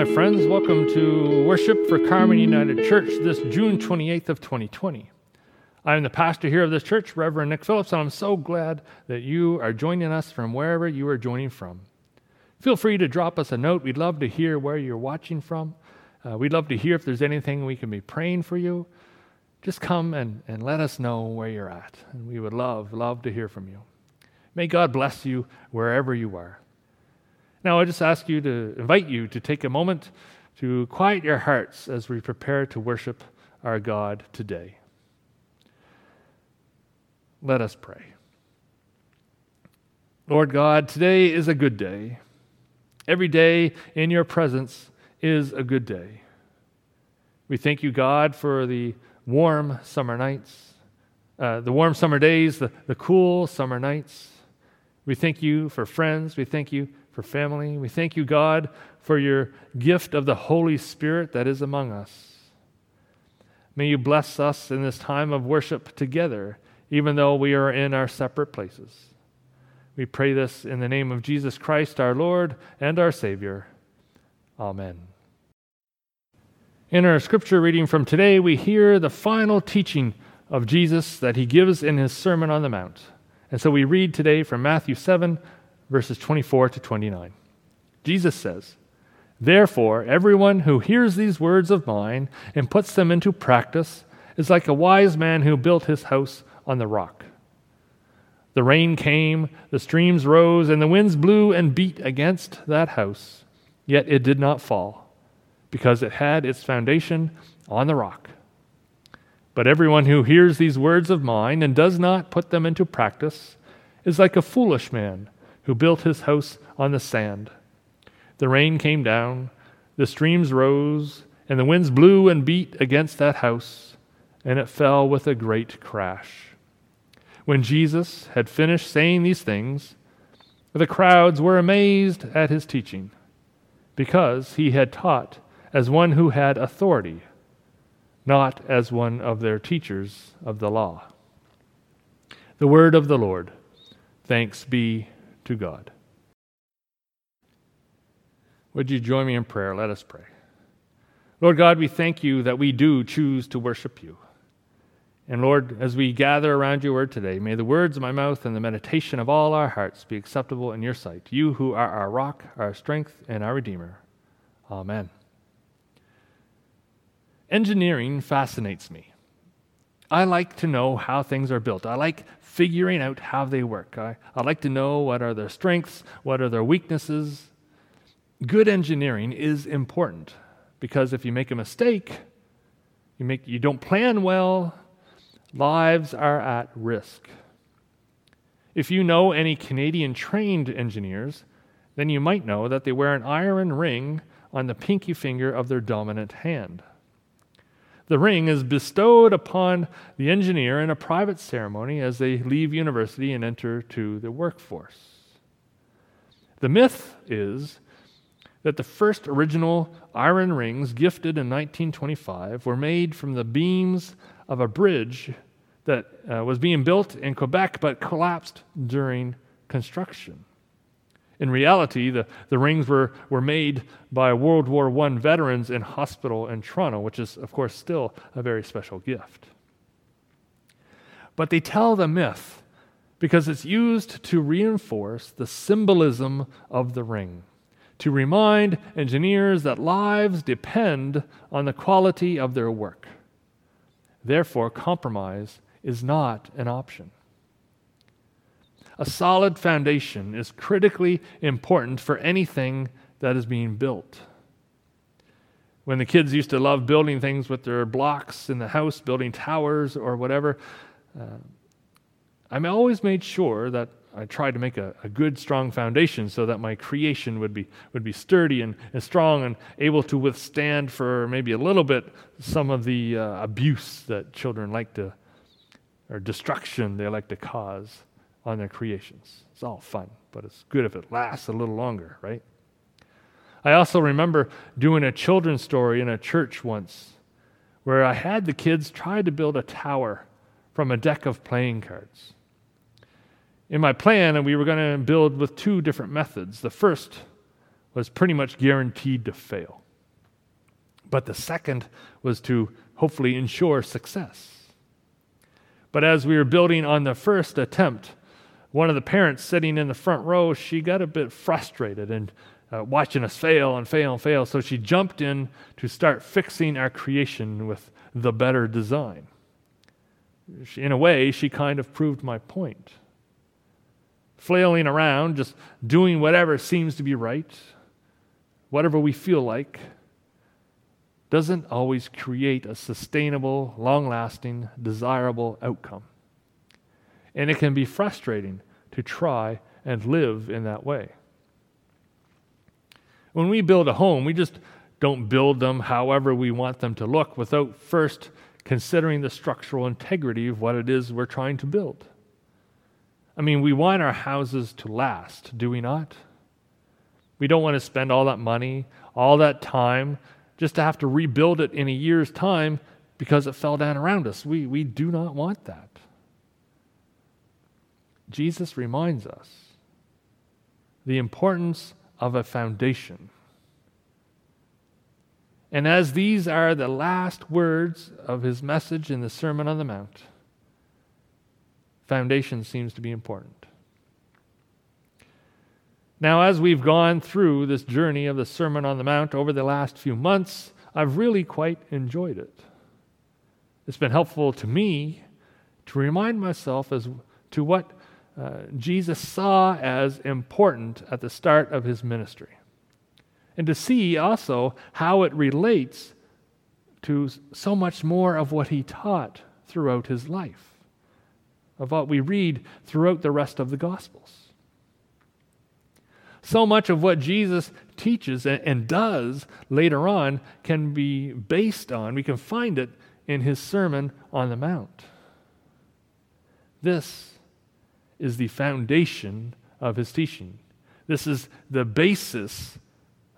my friends. Welcome to worship for Carmen United Church this June 28th of 2020. I am the pastor here of this church, Reverend Nick Phillips, and I'm so glad that you are joining us from wherever you are joining from. Feel free to drop us a note. We'd love to hear where you're watching from. Uh, we'd love to hear if there's anything we can be praying for you. Just come and, and let us know where you're at. And we would love, love to hear from you. May God bless you wherever you are. Now, I just ask you to invite you to take a moment to quiet your hearts as we prepare to worship our God today. Let us pray. Lord God, today is a good day. Every day in your presence is a good day. We thank you, God, for the warm summer nights, uh, the warm summer days, the, the cool summer nights. We thank you for friends. We thank you for family. We thank you, God, for your gift of the Holy Spirit that is among us. May you bless us in this time of worship together, even though we are in our separate places. We pray this in the name of Jesus Christ, our Lord and our Savior. Amen. In our scripture reading from today, we hear the final teaching of Jesus that he gives in his Sermon on the Mount. And so we read today from Matthew 7, verses 24 to 29. Jesus says, Therefore, everyone who hears these words of mine and puts them into practice is like a wise man who built his house on the rock. The rain came, the streams rose, and the winds blew and beat against that house, yet it did not fall, because it had its foundation on the rock. But everyone who hears these words of mine and does not put them into practice is like a foolish man who built his house on the sand. The rain came down, the streams rose, and the winds blew and beat against that house, and it fell with a great crash. When Jesus had finished saying these things, the crowds were amazed at his teaching, because he had taught as one who had authority, not as one of their teachers of the law. The word of the Lord. Thanks be to God. Would you join me in prayer? Let us pray. Lord God, we thank you that we do choose to worship you. And Lord, as we gather around your word today, may the words of my mouth and the meditation of all our hearts be acceptable in your sight, you who are our rock, our strength, and our Redeemer. Amen. Engineering fascinates me. I like to know how things are built. I like figuring out how they work. I, I like to know what are their strengths, what are their weaknesses. Good engineering is important because if you make a mistake, you, make, you don't plan well, lives are at risk. If you know any Canadian trained engineers, then you might know that they wear an iron ring on the pinky finger of their dominant hand. The ring is bestowed upon the engineer in a private ceremony as they leave university and enter to the workforce. The myth is that the first original iron rings, gifted in 1925, were made from the beams of a bridge that uh, was being built in Quebec but collapsed during construction. In reality, the, the rings were, were made by World War I veterans in hospital in Toronto, which is, of course, still a very special gift. But they tell the myth because it's used to reinforce the symbolism of the ring, to remind engineers that lives depend on the quality of their work. Therefore, compromise is not an option. A solid foundation is critically important for anything that is being built. When the kids used to love building things with their blocks in the house, building towers or whatever, uh, I always made sure that I tried to make a, a, good, strong foundation so that my creation would be, would be sturdy and, and strong and able to withstand for maybe a little bit some of the uh, abuse that children like to, or destruction they like to cause on their creations. It's all fun, but it's good if it lasts a little longer, right? I also remember doing a children's story in a church once where I had the kids try to build a tower from a deck of playing cards. In my plan, we were going to build with two different methods. The first was pretty much guaranteed to fail. but the second was to hopefully ensure success. But as we were building on the first attempt, one of the parents sitting in the front row, she got a bit frustrated and uh, watching us fail and fail and fail. So she jumped in to start fixing our creation with the better design. She, in a way, she kind of proved my point. Flailing around, just doing whatever seems to be right, whatever we feel like, doesn't always create a sustainable, long lasting, desirable outcome. And it can be frustrating to try and live in that way. When we build a home, we just don't build them however we want them to look without first considering the structural integrity of what it is we're trying to build. I mean, we want our houses to last, do we not? We don't want to spend all that money, all that time, just to have to rebuild it in a year's time because it fell down around us. We, we do not want that. Jesus reminds us the importance of a foundation. And as these are the last words of his message in the Sermon on the Mount, foundation seems to be important. Now, as we've gone through this journey of the Sermon on the Mount over the last few months, I've really quite enjoyed it. It's been helpful to me to remind myself as to what uh, Jesus saw as important at the start of his ministry. And to see also how it relates to so much more of what he taught throughout his life, of what we read throughout the rest of the Gospels. So much of what Jesus teaches and does later on can be based on, we can find it in his Sermon on the Mount. This is the foundation of his teaching. This is the basis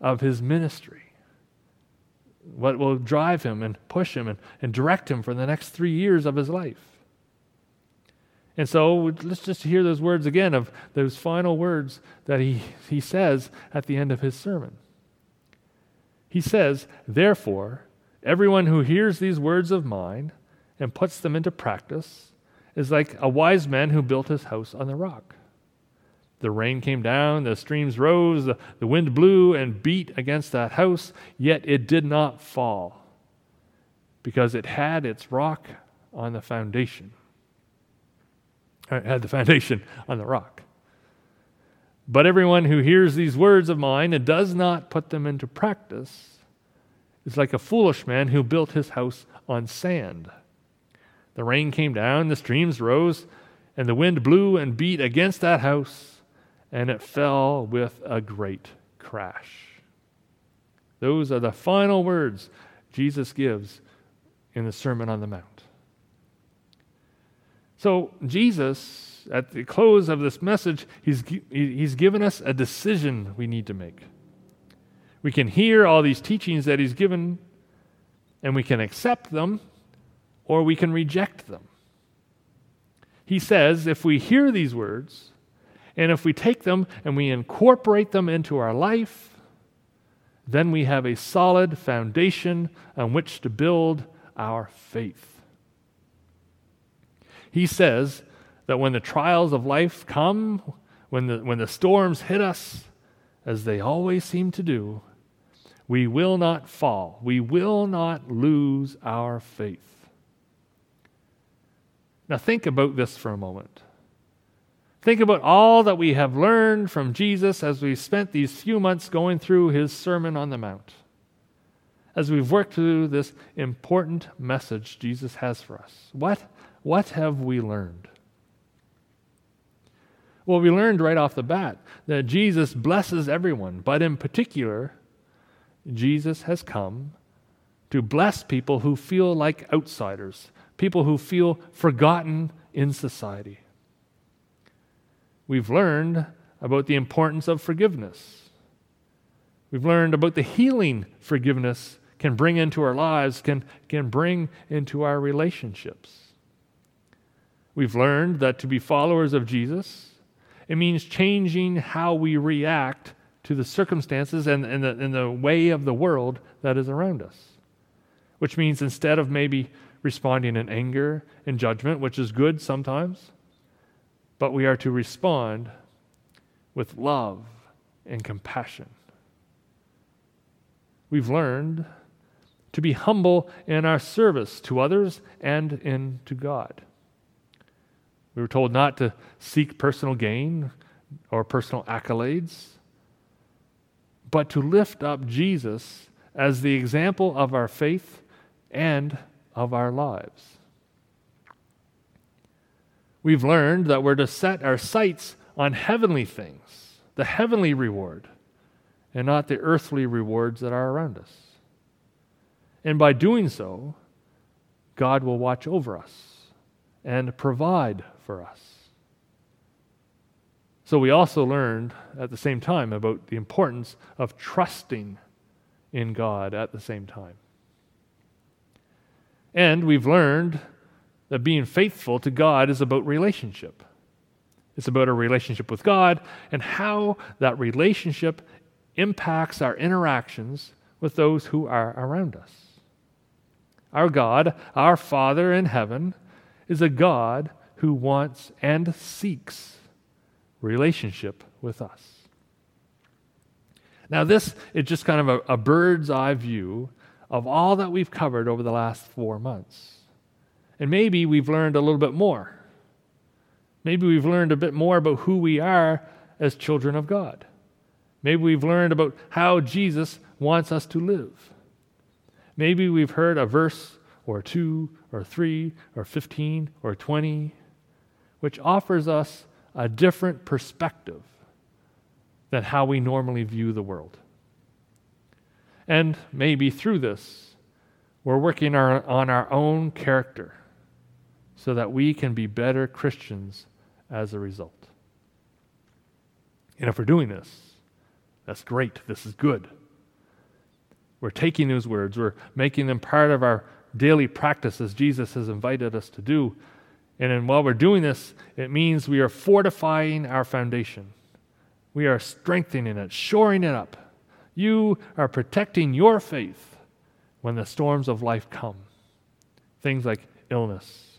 of his ministry. What will drive him and push him and, and direct him for the next three years of his life. And so let's just hear those words again of those final words that he, he says at the end of his sermon. He says, Therefore, everyone who hears these words of mine and puts them into practice is like a wise man who built his house on the rock. The rain came down, the streams rose, the, the wind blew and beat against that house, yet it did not fall because it had its rock on the foundation. Uh, it had the foundation on the rock. But everyone who hears these words of mine and does not put them into practice is like a foolish man who built his house on sand. The rain came down, the streams rose, and the wind blew and beat against that house, and it fell with a great crash. Those are the final words Jesus gives in the Sermon on the Mount. So, Jesus, at the close of this message, he's, he's given us a decision we need to make. We can hear all these teachings that he's given, and we can accept them or we can reject them. He says if we hear these words, and if we take them and we incorporate them into our life, then we have a solid foundation on which to build our faith. He says that when the trials of life come, when the, when the storms hit us, as they always seem to do, we will not fall. We will not lose our faith. Now, think about this for a moment. Think about all that we have learned from Jesus as we've spent these few months going through his Sermon on the Mount. As we've worked through this important message Jesus has for us. What, what have we learned? Well, we learned right off the bat that Jesus blesses everyone, but in particular, Jesus has come to bless people who feel like outsiders, people who feel forgotten in society. We've learned about the importance of forgiveness. We've learned about the healing forgiveness can bring into our lives, can, can bring into our relationships. We've learned that to be followers of Jesus, it means changing how we react to the circumstances and, and, the, and the way of the world that is around us. which means instead of maybe responding in anger and judgment, which is good sometimes, but we are to respond with love and compassion. We've learned to be humble in our service to others and in to God. We were told not to seek personal gain or personal accolades, but to lift up Jesus as the example of our faith and of our lives. We've learned that we're to set our sights on heavenly things, the heavenly reward, and not the earthly rewards that are around us. And by doing so, God will watch over us and provide for us. So we also learned at the same time about the importance of trusting in God at the same time. And we've learned that being faithful to God is about relationship. It's about a relationship with God and how that relationship impacts our interactions with those who are around us. Our God, our Father in heaven, is a God who wants and seeks relationship with us. Now, this is just kind of a, a bird's eye view of all that we've covered over the last four months. And maybe we've learned a little bit more. Maybe we've learned a bit more about who we are as children of God. Maybe we've learned about how Jesus wants us to live. Maybe we've heard a verse or two or three or 15 or 20 which offers us a different perspective than how we normally view the world. And maybe through this, we're working our, on our own character so that we can be better Christians as a result. And if we're doing this, that's great. This is good. We're taking those words, we're making them part of our daily practice as Jesus has invited us to do. And then while we're doing this, it means we are fortifying our foundation. We are strengthening it, shoring it up. You are protecting your faith when the storms of life come. Things like illness,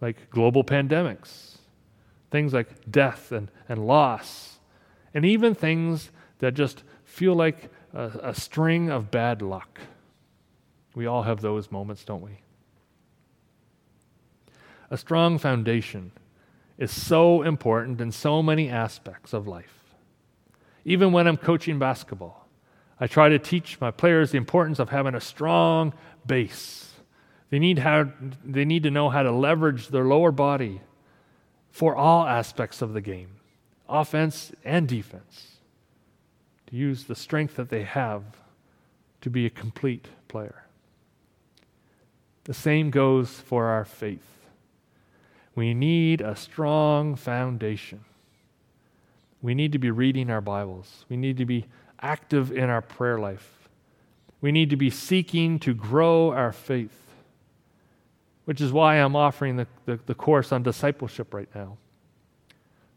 like global pandemics, things like death and, and loss, and even things that just feel like a, a string of bad luck. We all have those moments, don't we? A strong foundation is so important in so many aspects of life. Even when I'm coaching basketball, I try to teach my players the importance of having a strong base. They need, how, they need to know how to leverage their lower body for all aspects of the game, offense and defense, to use the strength that they have to be a complete player. The same goes for our faith. We need a strong foundation. We need to be reading our Bibles. We need to be active in our prayer life. We need to be seeking to grow our faith, which is why I'm offering the, the, the course on discipleship right now.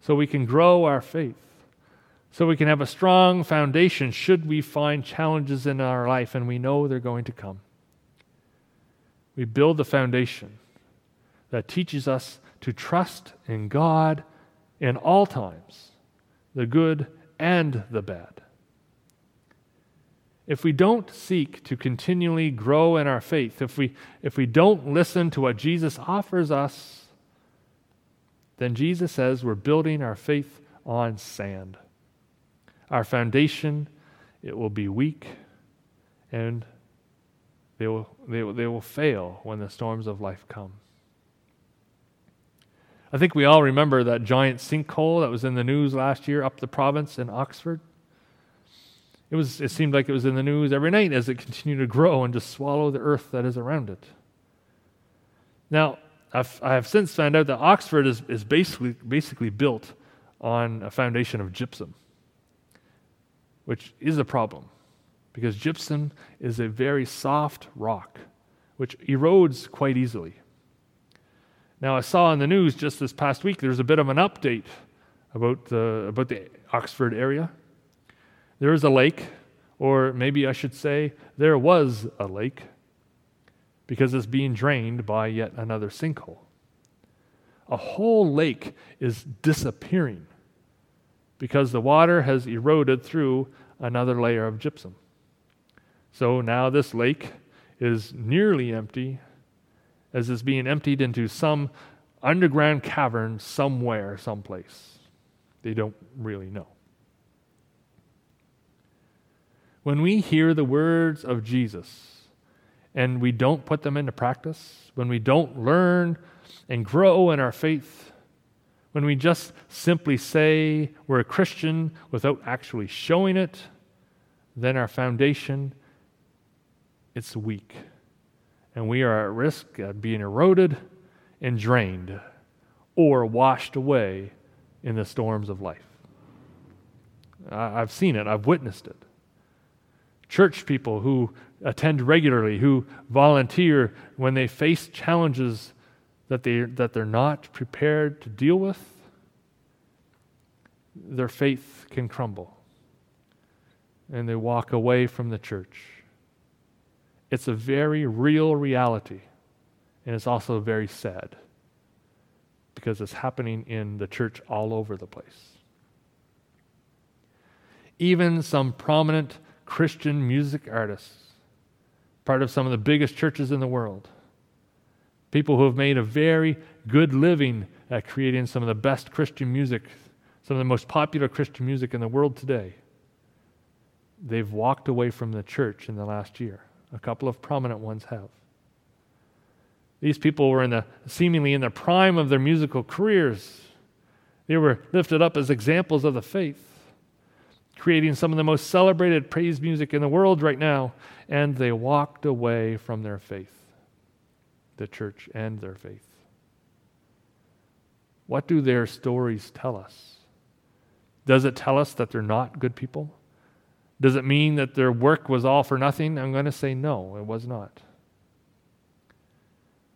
So we can grow our faith, so we can have a strong foundation should we find challenges in our life and we know they're going to come. We build the foundation that teaches us to trust in God in all times, the good and the bad if we don't seek to continually grow in our faith, if we, if we don't listen to what Jesus offers us, then Jesus says we're building our faith on sand. Our foundation, it will be weak and they will, they will, they will fail when the storms of life come. I think we all remember that giant sinkhole that was in the news last year up the province in Oxford. It, was, it seemed like it was in the news every night as it continued to grow and just swallow the earth that is around it. Now, I've, I have since found out that Oxford is, is basically, basically built on a foundation of gypsum, which is a problem because gypsum is a very soft rock which erodes quite easily. Now, I saw in the news just this past week there's a bit of an update about the, about the Oxford area. There is a lake, or maybe I should say, there was a lake. because it's being drained by yet another sinkhole. A whole lake is disappearing because the water has eroded through another layer of gypsum. So now this lake is nearly empty as it's being emptied into some underground cavern somewhere, someplace. They don't really know. When we hear the words of Jesus and we don't put them into practice, when we don't learn and grow in our faith, when we just simply say we're a Christian without actually showing it, then our foundation it's weak. And we are at risk of being eroded and drained or washed away in the storms of life. I've seen it, I've witnessed it. Church people who attend regularly, who volunteer when they face challenges that, they, that they're not prepared to deal with, their faith can crumble. And they walk away from the church. It's a very real reality, and it's also very sad because it's happening in the church all over the place. Even some prominent Christian music artists, part of some of the biggest churches in the world, people who have made a very good living at creating some of the best Christian music, some of the most popular Christian music in the world today, they've walked away from the church in the last year. A couple of prominent ones have. These people were in the seemingly in the prime of their musical careers. They were lifted up as examples of the faith, creating some of the most celebrated praise music in the world right now, and they walked away from their faith, the church and their faith. What do their stories tell us? Does it tell us that they're not good people? Does it mean that their work was all for nothing? I'm going to say no, it was not.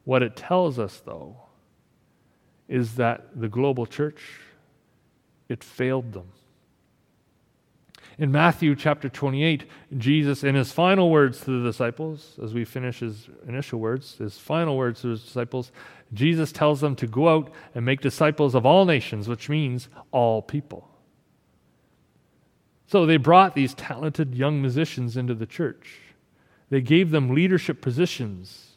What it tells us, though, is that the global church, it failed them. In Matthew chapter 28, Jesus, in his final words to the disciples, as we finish his initial words, his final words to his disciples, Jesus tells them to go out and make disciples of all nations, which means all people. So they brought these talented young musicians into the church. They gave them leadership positions.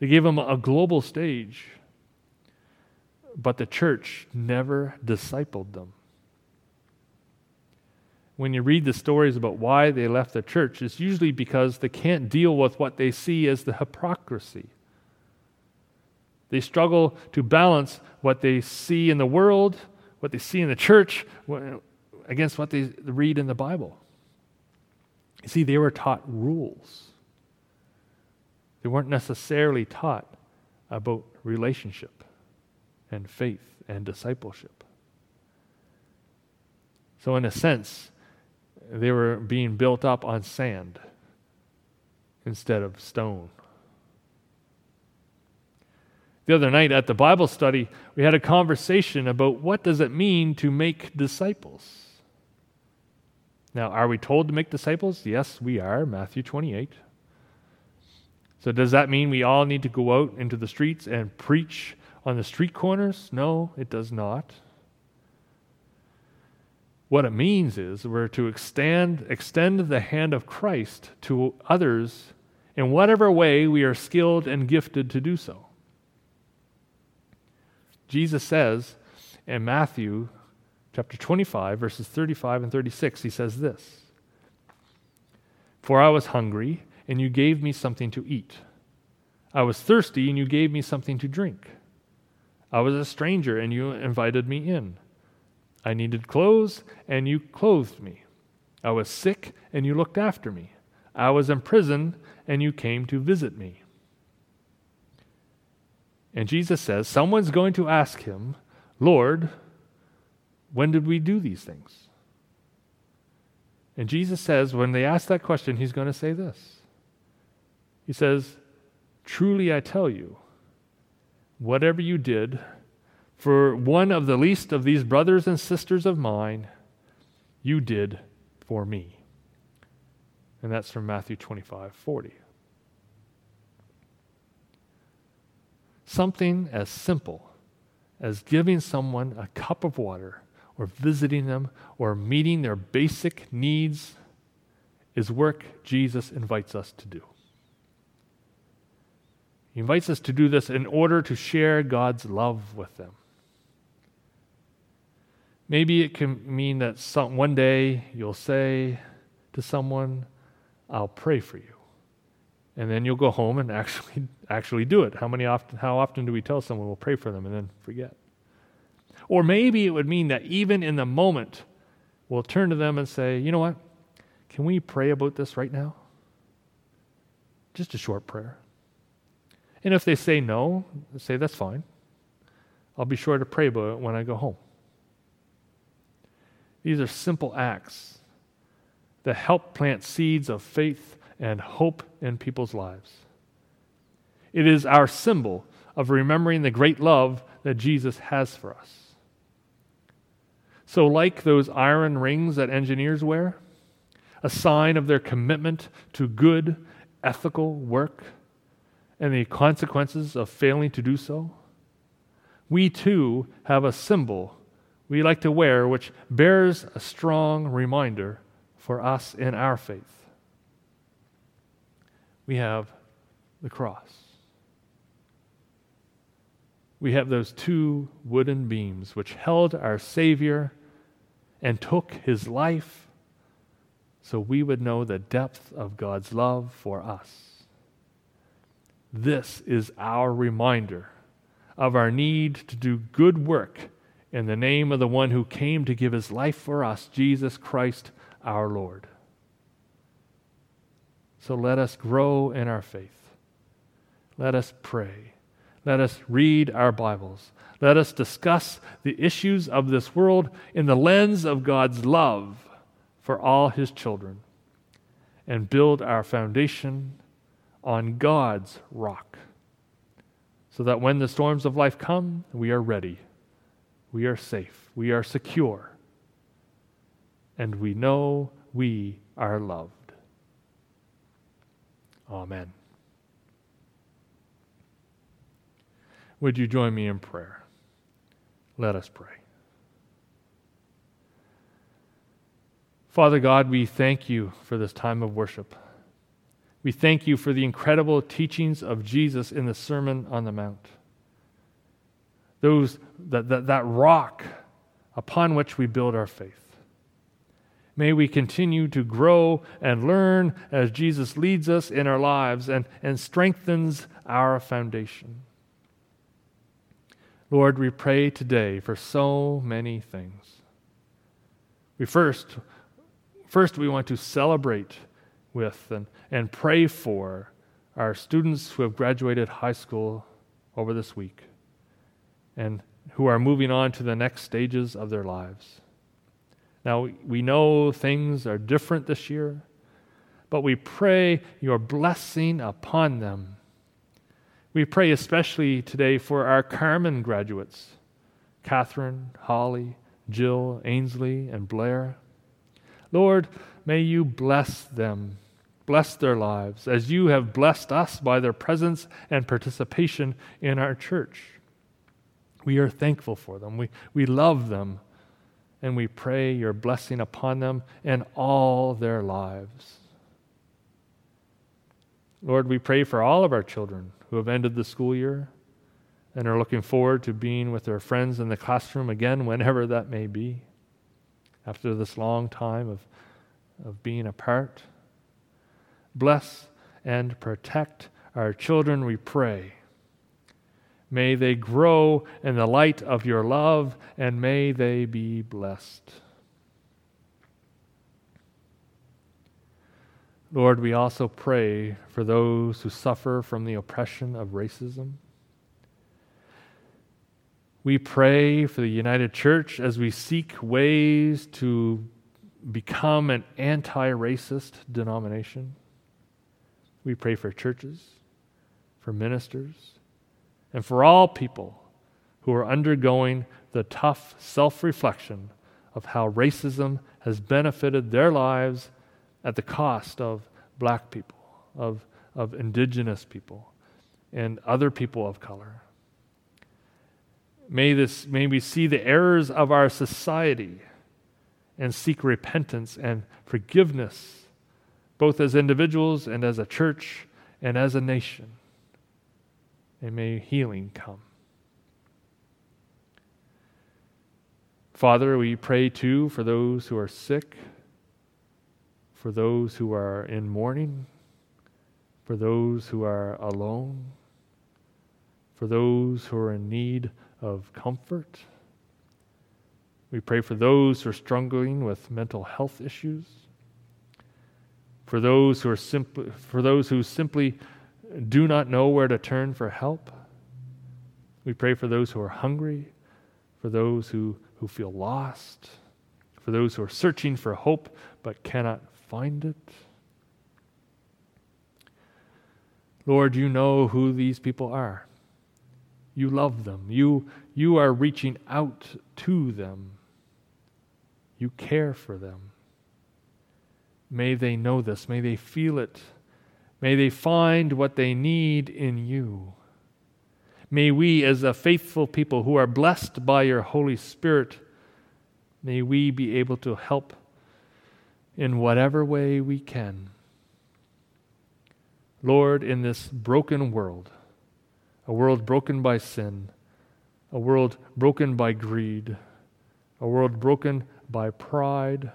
They gave them a global stage. But the church never discipled them. When you read the stories about why they left the church, it's usually because they can't deal with what they see as the hypocrisy. They struggle to balance what they see in the world, what they see in the church, against what they read in the Bible. You see, they were taught rules. They weren't necessarily taught about relationship and faith and discipleship. So, in a sense, they were being built up on sand instead of stone. The other night at the Bible study, we had a conversation about what does it mean to make disciples? Now, are we told to make disciples? Yes, we are, Matthew 28. So, does that mean we all need to go out into the streets and preach on the street corners? No, it does not. What it means is we're to extend, extend the hand of Christ to others in whatever way we are skilled and gifted to do so. Jesus says in Matthew chapter 25, verses 35 and 36, he says this For I was hungry, and you gave me something to eat. I was thirsty, and you gave me something to drink. I was a stranger, and you invited me in. I needed clothes, and you clothed me. I was sick, and you looked after me. I was in prison, and you came to visit me. And Jesus says, Someone's going to ask him, Lord, when did we do these things? And Jesus says, when they ask that question, he's going to say this. He says, Truly I tell you, whatever you did for one of the least of these brothers and sisters of mine, you did for me. And that's from Matthew 25 40. Something as simple as giving someone a cup of water or visiting them or meeting their basic needs is work Jesus invites us to do. He invites us to do this in order to share God's love with them. Maybe it can mean that some, one day you'll say to someone, I'll pray for you. And then you'll go home and actually actually do it. How many often how often do we tell someone we'll pray for them and then forget? Or maybe it would mean that even in the moment, we'll turn to them and say, you know what? Can we pray about this right now? Just a short prayer. And if they say no, say, that's fine. I'll be sure to pray about it when I go home. These are simple acts that help plant seeds of faith and hope in people's lives. It is our symbol of remembering the great love that Jesus has for us. So, like those iron rings that engineers wear, a sign of their commitment to good, ethical work and the consequences of failing to do so, we too have a symbol we like to wear which bears a strong reminder for us in our faith. We have the cross. We have those two wooden beams which held our Savior and took his life so we would know the depth of God's love for us. This is our reminder of our need to do good work in the name of the one who came to give his life for us, Jesus Christ our Lord. So let us grow in our faith. Let us pray. Let us read our Bibles. Let us discuss the issues of this world in the lens of God's love for all his children and build our foundation on God's rock so that when the storms of life come, we are ready we are safe, we are secure, and we know we are loved. Amen. Would you join me in prayer? Let us pray. Father God, we thank you for this time of worship. We thank you for the incredible teachings of Jesus in the Sermon on the Mount those, that, that, that rock upon which we build our faith. May we continue to grow and learn as Jesus leads us in our lives and, and strengthens our foundation. Lord, we pray today for so many things. We first, first we want to celebrate with and, and pray for our students who have graduated high school over this week and who are moving on to the next stages of their lives. Now, we know things are different this year, but we pray your blessing upon them. We pray especially today for our Carmen graduates Catherine, Holly, Jill, Ainsley, and Blair. Lord, may you bless them, bless their lives, as you have blessed us by their presence and participation in our church. We are thankful for them. We, we love them. And we pray your blessing upon them and all their lives. Lord, we pray for all of our children who have ended the school year and are looking forward to being with their friends in the classroom again, whenever that may be, after this long time of, of being apart. Bless and protect our children, we pray. May they grow in the light of your love, and may they be blessed. Lord, we also pray for those who suffer from the oppression of racism. We pray for the United Church as we seek ways to become an anti racist denomination. We pray for churches, for ministers, and for all people who are undergoing the tough self reflection of how racism has benefited their lives at the cost of black people, of, of indigenous people, and other people of color. May, this, may we see the errors of our society and seek repentance and forgiveness, both as individuals and as a church and as a nation. And may healing come. Father, we pray too for those who are sick, for those who are in mourning, for those who are alone, for those who are in need of comfort. We pray for those who are struggling with mental health issues, for those who are simply for those who simply do not know where to turn for help. We pray for those who are hungry, for those who, who feel lost, for those who are searching for hope but cannot find it. Lord, you know who these people are. You love them. You, you are reaching out to them. You care for them. May they know this. May they feel it. May they find what they need in you. May we, as a faithful people who are blessed by your Holy Spirit, may we be able to help in whatever way we can. Lord, in this broken world, a world broken by sin, a world broken by greed, a world broken by pride.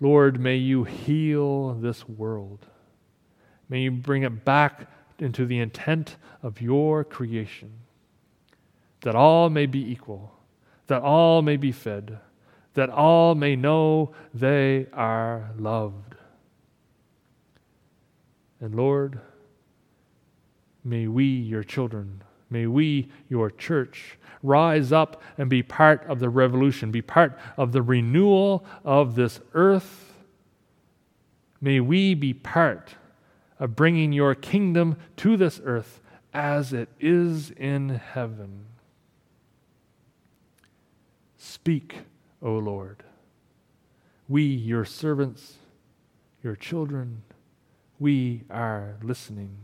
Lord, may you heal this world. May you bring it back into the intent of your creation, that all may be equal, that all may be fed, that all may know they are loved. And Lord, May we, your children, may we, your church, rise up and be part of the revolution, be part of the renewal of this earth. May we be part of bringing your kingdom to this earth as it is in heaven. Speak, O Lord. We, your servants, your children, we are listening.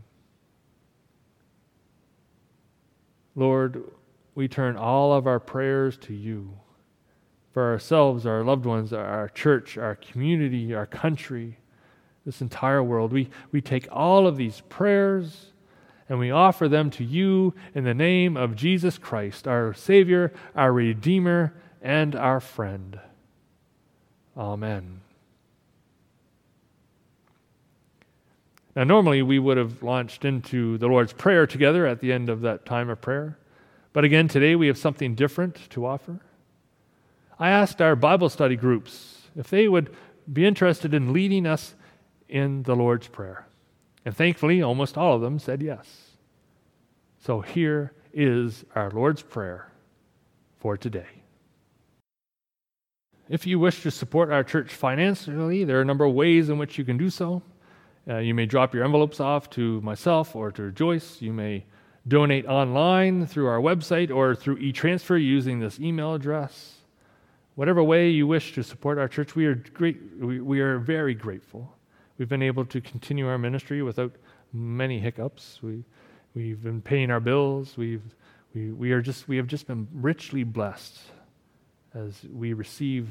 Lord, we turn all of our prayers to you for ourselves, our loved ones, our church, our community, our country, this entire world. We, we take all of these prayers and we offer them to you in the name of Jesus Christ, our Savior, our Redeemer, and our friend. Amen. Now, normally we would have launched into the Lord's Prayer together at the end of that time of prayer. But again, today we have something different to offer. I asked our Bible study groups if they would be interested in leading us in the Lord's Prayer. And thankfully, almost all of them said yes. So here is our Lord's Prayer for today. If you wish to support our church financially, there are a number of ways in which you can do so. Uh, you may drop your envelopes off to myself or to Joyce. You may donate online through our website or through e transfer using this email address. Whatever way you wish to support our church, we are, great, we, we are very grateful. We've been able to continue our ministry without many hiccups. We, we've been paying our bills. We've, we, we, are just, we have just been richly blessed as we receive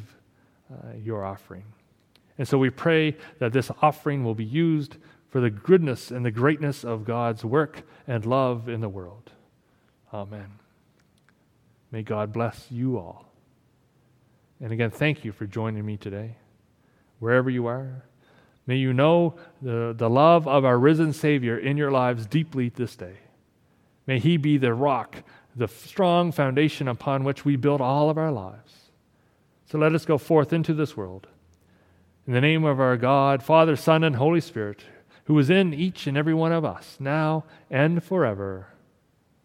uh, your offering. And so we pray that this offering will be used for the goodness and the greatness of God's work and love in the world. Amen. May God bless you all. And again, thank you for joining me today. Wherever you are, may you know the, the love of our risen Savior in your lives deeply this day. May He be the rock, the strong foundation upon which we build all of our lives. So let us go forth into this world in the name of our God, Father, Son, and Holy Spirit, who is in each and every one of us, now and forever.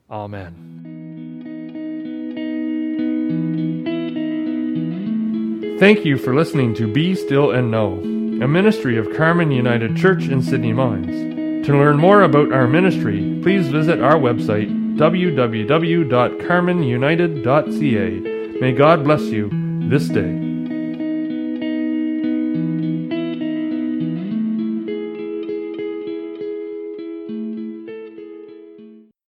Amen. Thank you for listening to Be Still and Know, a ministry of Carmen United Church in Sydney Mines. To learn more about our ministry, please visit our website www.carmenunited.ca. May God bless you this day.